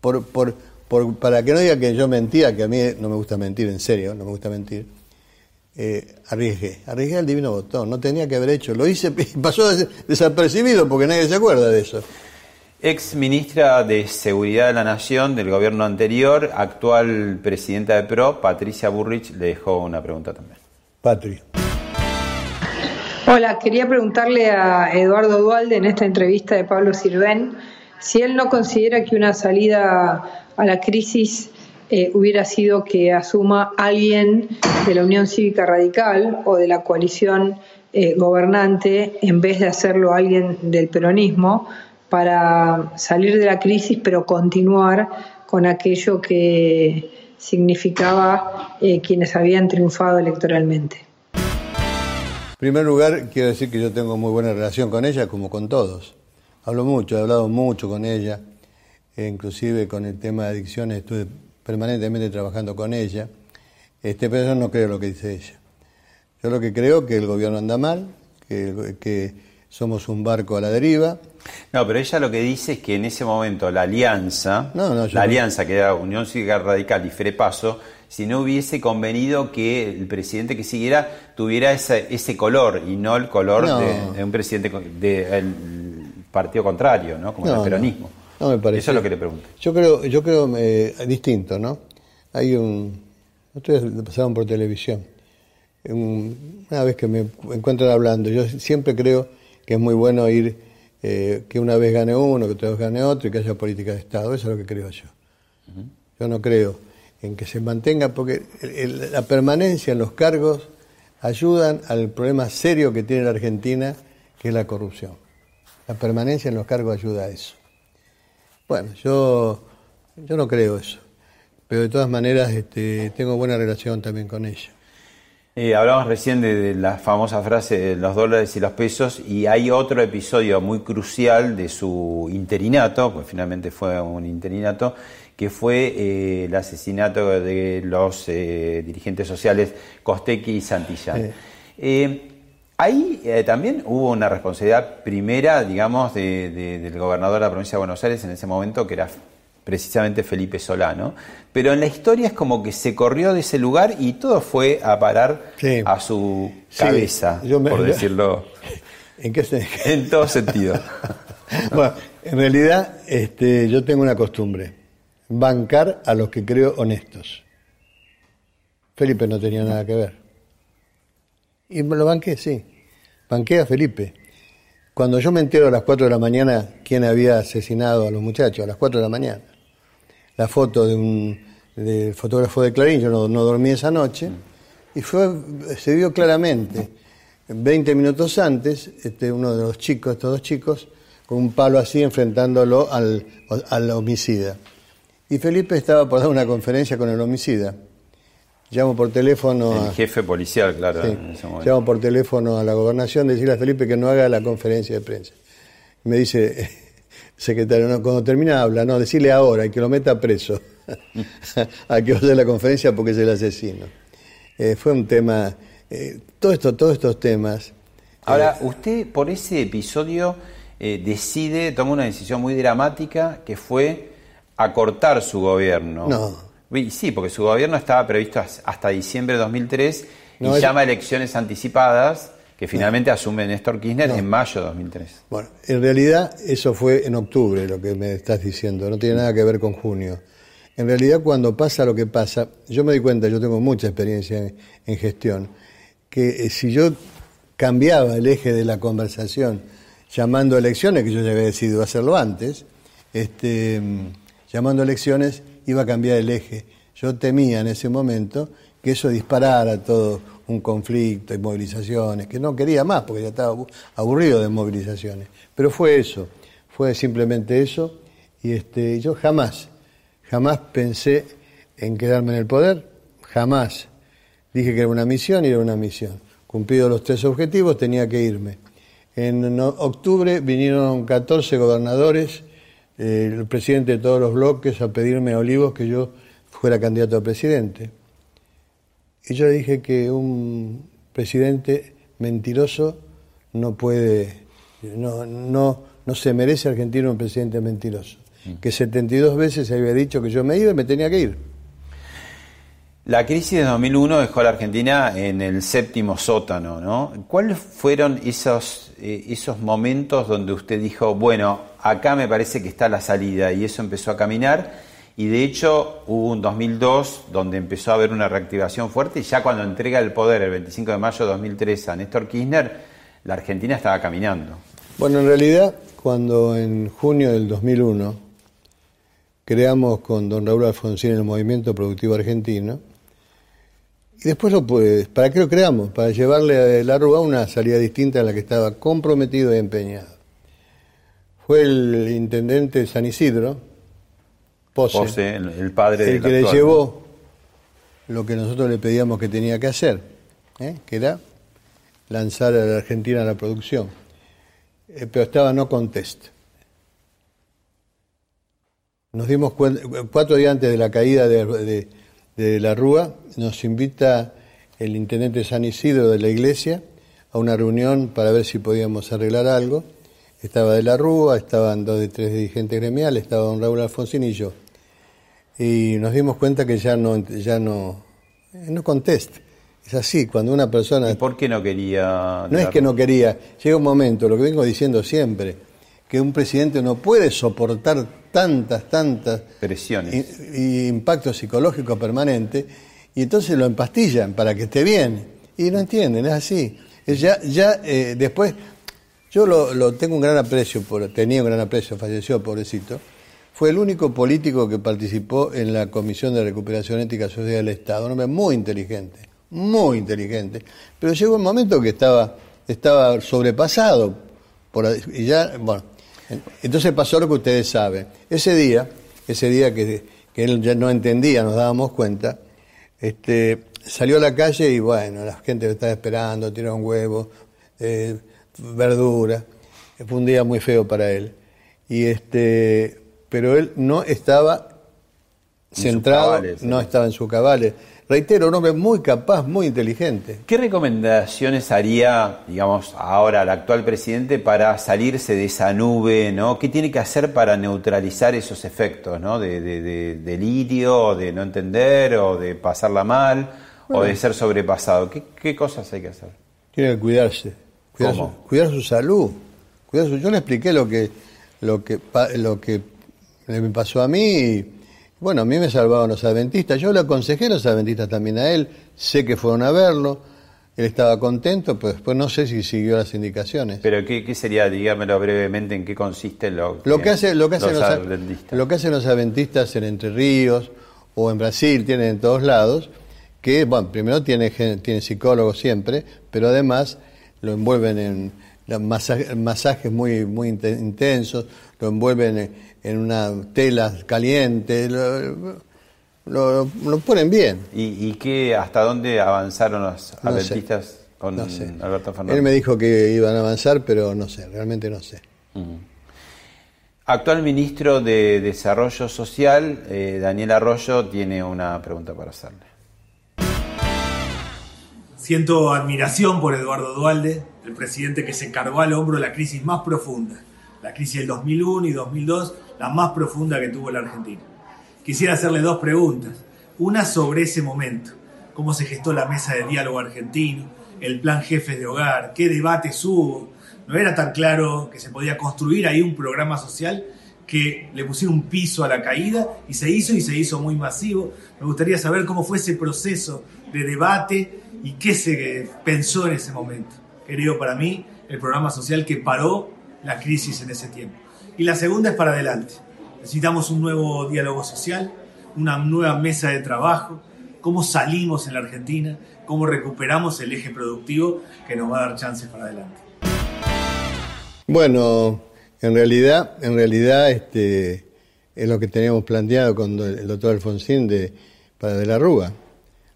Por, por, por- para que no diga que yo mentía, que a mí no me gusta mentir, en serio, no me gusta mentir, eh, arriesgué, arriesgué al divino botón, no tenía que haber hecho, lo hice [LAUGHS] y pasó des- desapercibido porque nadie se acuerda de eso. Ex ministra de Seguridad de la Nación del gobierno anterior, actual presidenta de PRO, Patricia Burrich, le dejó una pregunta también. Patria. Hola, quería preguntarle a Eduardo Dualde en esta entrevista de Pablo Sirven si él no considera que una salida a la crisis eh, hubiera sido que asuma alguien de la Unión Cívica Radical o de la coalición eh, gobernante en vez de hacerlo alguien del peronismo para salir de la crisis pero continuar con aquello que significaba eh, quienes habían triunfado electoralmente. En primer lugar, quiero decir que yo tengo muy buena relación con ella, como con todos. Hablo mucho, he hablado mucho con ella, e inclusive con el tema de adicciones estuve permanentemente trabajando con ella, este, pero yo no creo lo que dice ella. Yo lo que creo es que el gobierno anda mal, que, que somos un barco a la deriva. No, pero ella lo que dice es que en ese momento la alianza, No, no, yo la alianza que era Unión Cívica Radical y Frepaso, si no hubiese convenido que el presidente que siguiera tuviera ese, ese color y no el color No. de, de un presidente del partido contrario, ¿no? Como No, el peronismo. No me parece. Eso es lo que le pregunto. Yo creo, yo creo eh, distinto, ¿no? Hay un, ustedes lo pasaron por televisión. Un- una vez que me encuentran hablando, yo siempre creo que es muy bueno ir, eh, que una vez gane uno, que otra vez gane otro y que haya política de Estado. Eso es lo que creo yo. Yo no creo en que se mantenga, porque el- el- la permanencia en los cargos ayudan al problema serio que tiene la Argentina, que es la corrupción. La permanencia en los cargos ayuda a eso. Bueno, yo, yo no creo eso, pero de todas maneras este, tengo buena relación también con ella. Eh, hablamos recién de, de la famosa frase de los dólares y los pesos y hay otro episodio muy crucial de su interinato, pues finalmente fue un interinato, que fue eh, el asesinato de los eh, dirigentes sociales Costequi y Santillán. Sí. Ahí eh, también hubo una responsabilidad primera, digamos, de- de- del gobernador de la provincia de Buenos Aires en ese momento, que era precisamente Felipe Solano. Pero en la historia es como que se corrió de ese lugar y todo fue a parar Sí. a su cabeza, me- por decirlo [LAUGHS] ¿En qué se- en todo sentido. [LAUGHS] Bueno, en realidad este, yo tengo una costumbre, bancar a los que creo honestos. Felipe no tenía nada que ver. Y me lo banqué, sí. Banqué a Felipe. Cuando yo me entero a las 4 de la mañana quién había asesinado a los muchachos, a las 4 de la mañana, la foto de un del fotógrafo de Clarín, yo no, no dormí esa noche, y fue, se vio claramente, 20 minutos antes, este, uno de los chicos, estos dos chicos, con un palo así enfrentándolo al, al homicida. Y Felipe estaba por dar una conferencia con el homicida. Llamo por teléfono a... El jefe policial, claro, Sí. en ese momento. Llamo por teléfono a la gobernación, decirle a Felipe que no haga la conferencia de prensa. Me dice, [LAUGHS] secretario, no, cuando termina habla, no, decirle ahora y que lo meta preso. [LAUGHS] a que vaya a la conferencia porque es el asesino. Eh, fue un tema, eh, todo esto, todos estos temas. Ahora, usted por ese episodio eh, decide, toma una decisión muy dramática que fue acortar su gobierno. No. Y Sí, porque su gobierno estaba previsto as- hasta diciembre de 2003 No, y llama a elecciones anticipadas que finalmente asume Néstor Kirchner No. en mayo de 2003. Bueno, en realidad eso fue en octubre lo que me estás diciendo, no tiene nada que ver con junio. En realidad cuando pasa lo que pasa, yo me di cuenta, yo tengo mucha experiencia en, en gestión, que eh, si yo cambiaba el eje de la conversación llamando a elecciones, que yo ya había decidido hacerlo antes, este, mm, llamando a elecciones iba a cambiar el eje. Yo temía en ese momento que eso disparara todo un conflicto y movilizaciones, que no quería más porque ya estaba abu- aburrido de movilizaciones. Pero fue eso, fue simplemente eso y este, yo jamás, jamás pensé en quedarme en el poder, jamás. Dije que era una misión y era una misión. Cumplido los tres objetivos, tenía que irme. En octubre vinieron 14 gobernadores, eh, el presidente de todos los bloques, a pedirme a Olivos que yo fuera candidato a presidente. Y yo le dije que un presidente mentiroso no puede, no, no, no se merece Argentina un presidente mentiroso. Que 72 veces se había dicho que yo me iba y me tenía que ir. La crisis de 2001 dejó a la Argentina en el séptimo sótano, ¿no? ¿Cuáles fueron esos, eh, esos momentos donde usted dijo, bueno, acá me parece que está la salida y eso empezó a caminar? Y de hecho hubo un 2002 donde empezó a haber una reactivación fuerte y ya cuando entrega el poder el 25 de mayo de 2003 a Néstor Kirchner, la Argentina estaba caminando. Bueno, en realidad, cuando en junio del 2001 creamos con don Raúl Alfonsín el Movimiento Productivo Argentino, y después lo pues, ¿para qué lo creamos? Para llevarle a la Rúa una salida distinta a la que estaba comprometido y empeñado. Fue el intendente de San Isidro, Pose, Pose, el, el padre el que le actual, llevó lo que nosotros le pedíamos que tenía que hacer, ¿eh? que era lanzar a la Argentina a la producción. Eh, pero estaba no contest. Nos dimos cuenta, cuatro días antes de la caída de, de- de la Rúa, nos invita el intendente de San Isidro de la iglesia a una reunión para ver si podíamos arreglar algo. Estaba de la Rúa, estaban dos de tres dirigentes gremiales, estaba don Raúl Alfonsín y yo. Y nos dimos cuenta que ya no, ya no, no contesta. Es así, cuando una persona... ¿Y por qué no quería? No es que no quería, llega un momento, lo que vengo diciendo siempre, que un presidente no puede soportar tantas, tantas Presiones. y impactos psicológicos permanentes y entonces lo empastillan para que esté bien. Y no entienden, es así. Ya, ya eh, después, yo lo, lo tengo un gran aprecio, por, tenía un gran aprecio, falleció pobrecito. Fue el único político que participó en la Comisión de Recuperación Ética Social del Estado, un hombre muy inteligente, muy inteligente. Pero llegó un momento que estaba, estaba sobrepasado. Por, y ya, bueno, entonces pasó lo que ustedes saben. Ese día, ese día que, que él ya no entendía, nos dábamos cuenta, este, salió a la calle y bueno, la gente estaba esperando, tiró un huevo, eh, verdura. Fue un día muy feo para él. Y este, pero él no estaba centrado, cabales, no ¿eh? estaba en sus cabales. Reitero, un hombre muy capaz, muy inteligente. ¿Qué recomendaciones haría, digamos, ahora el actual presidente para salirse de esa nube, ¿no? ¿Qué tiene que hacer para neutralizar esos efectos, ¿no? De, de, de delirio, de no entender, o de pasarla mal, o de ser sobrepasado. ¿Qué, ¿Qué, cosas hay que hacer? Tiene que cuidarse, cuidar, Su, cuidar su salud. Cuidar su, yo le expliqué lo que, lo que, lo que me pasó a mí. Y, bueno, a mí me salvaron los adventistas. Yo le aconsejé a los adventistas también a él. Sé que fueron a verlo. Él estaba contento, pero después no sé si siguió las indicaciones. Pero ¿qué, qué sería, dígamelo brevemente, en qué consiste lo, lo que, hace, lo que hacen los, los, adventistas? Lo que hacen los adventistas en Entre Ríos o en Brasil, tienen en todos lados, que, bueno, primero tiene, tiene psicólogos siempre, pero además lo envuelven en masajes, masajes muy, muy intensos, lo envuelven en, en una tela caliente, lo, lo, lo ponen bien. ¿Y, ¿Y, qué, hasta dónde avanzaron los no adventistas sé, con no sé. Alberto Fernández? Él me dijo que iban a avanzar, pero no sé, realmente no sé. Uh -huh. Actual ministro de Desarrollo Social, eh, Daniel Arroyo, tiene una pregunta para hacerle. Siento admiración por Eduardo Dualde, el presidente que se cargó al hombro la crisis más profunda, la crisis del 2001 y 2002, la más profunda que tuvo la Argentina. Quisiera hacerle dos preguntas. Una sobre ese momento, cómo se gestó la mesa de diálogo argentino, el plan jefes de hogar, qué debates hubo. No era tan claro que se podía construir ahí un programa social que le pusiera un piso a la caída y se hizo y se hizo muy masivo. Me gustaría saber cómo fue ese proceso de debate y qué se pensó en ese momento. Querido para mí, el programa social que paró la crisis en ese tiempo. Y la segunda es para adelante. Necesitamos un nuevo diálogo social, una nueva mesa de trabajo, cómo salimos en la Argentina, cómo recuperamos el eje productivo que nos va a dar chances para adelante. Bueno, en realidad, en realidad este, es lo que teníamos planteado con el doctor Alfonsín de, para De la Rúa,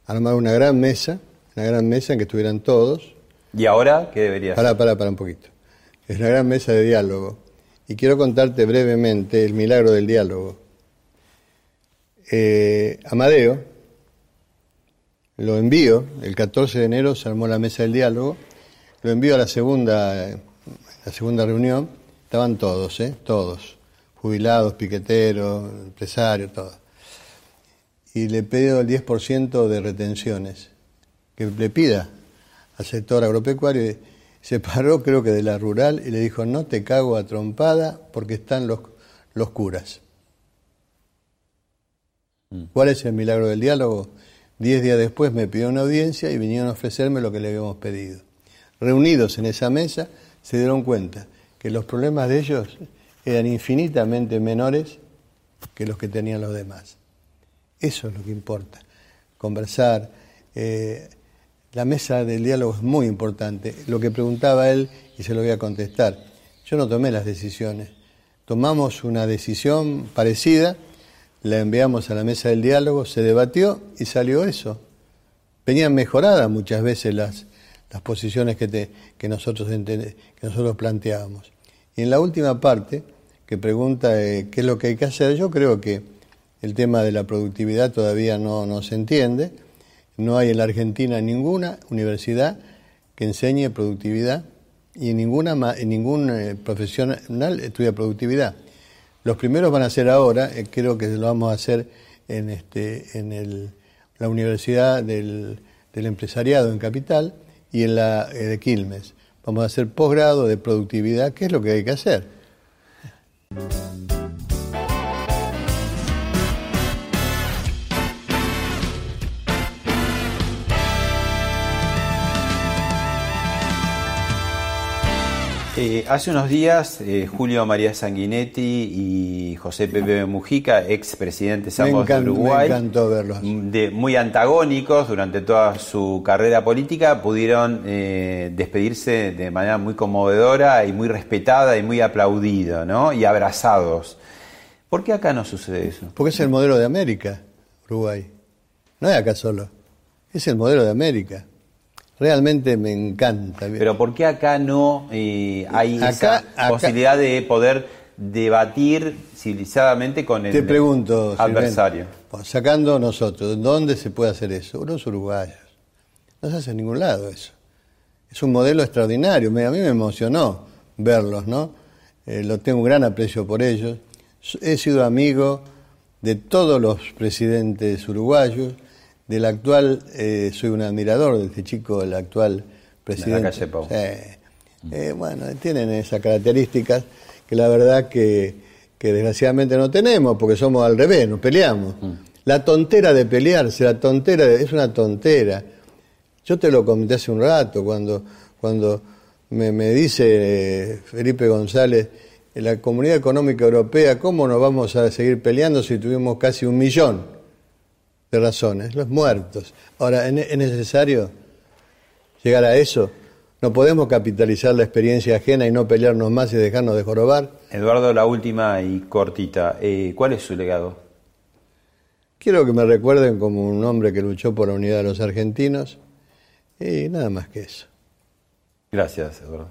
armar una gran mesa, una gran mesa en que estuvieran todos. ¿Y ahora qué debería para, Para, para un poquito. Es una gran mesa de diálogo. Y quiero contarte brevemente el milagro del diálogo. Eh, Amadeo, lo envío, el 14 de enero se armó la mesa del diálogo, lo envío a la segunda, la segunda reunión, estaban todos, ¿eh? todos, jubilados, piqueteros, empresarios, todos. Y le pido el 10% de retenciones, que le pida al sector agropecuario. Se paró, creo que de la rural, y le dijo: No te cago a trompada porque están los, los curas. Mm. ¿Cuál es el milagro del diálogo? Diez días después me pidió una audiencia y vinieron a ofrecerme lo que le habíamos pedido. Reunidos en esa mesa, se dieron cuenta que los problemas de ellos eran infinitamente menores que los que tenían los demás. Eso es lo que importa. Conversar. Eh, la mesa del diálogo es muy importante. Lo que preguntaba él, y se lo voy a contestar, yo no tomé las decisiones. Tomamos una decisión parecida, la enviamos a la mesa del diálogo, se debatió y salió eso. Venían mejoradas muchas veces las, las posiciones que, te, que, nosotros que nosotros planteábamos. Y en la última parte, que pregunta eh, qué es lo que hay que hacer, yo creo que el tema de la productividad todavía no, no se entiende. No hay en la Argentina ninguna universidad que enseñe productividad y ninguna, ningún eh, profesional estudia productividad. Los primeros van a ser ahora, eh, creo que lo vamos a hacer en, este, en el, la Universidad del, del, Empresariado en Capital y en la eh, de Quilmes. Vamos a hacer posgrado de productividad, que es lo que hay que hacer. Eh, hace unos días, eh, Julio María Sanguinetti y José Pepe Mujica, ex encanta, de Uruguay, me encantó verlos. De, muy antagónicos durante toda su carrera política, pudieron eh, despedirse de manera muy conmovedora y muy respetada y muy aplaudido, ¿no? Y abrazados. ¿Por qué acá no sucede eso? Porque es el modelo de América, Uruguay. No es acá solo, es el modelo de América. Realmente me encanta. Pero ¿por qué acá no eh, hay acá, esa acá, posibilidad de poder debatir civilizadamente con el Te pregunto, adversario. Silvén, sacando nosotros, ¿dónde se puede hacer eso? Los uruguayos. No se hace en ningún lado eso. Es un modelo extraordinario. A mí me emocionó verlos, ¿no? Eh, lo tengo un gran aprecio por ellos. He sido amigo de todos los presidentes uruguayos. Del actual, eh, soy un admirador de este chico, el actual presidente. calle Pau. Sí. Eh, bueno, tienen esas características que la verdad que, que desgraciadamente no tenemos, porque somos al revés, nos peleamos. La tontera de pelearse, la tontera de- es una tontera. Yo te lo comenté hace un rato, cuando, cuando me, me dice eh, Felipe González, en la Comunidad Económica Europea, ¿cómo nos vamos a seguir peleando si tuvimos casi un millón de razones? Los muertos. Ahora, ¿es es necesario llegar a eso? ¿No podemos capitalizar la experiencia ajena y no pelearnos más y dejarnos de jorobar? Eduardo, la última y cortita. Eh, ¿Cuál es su legado? Quiero que me recuerden como un hombre que luchó por la unidad de los argentinos y nada más que eso. Gracias, Eduardo.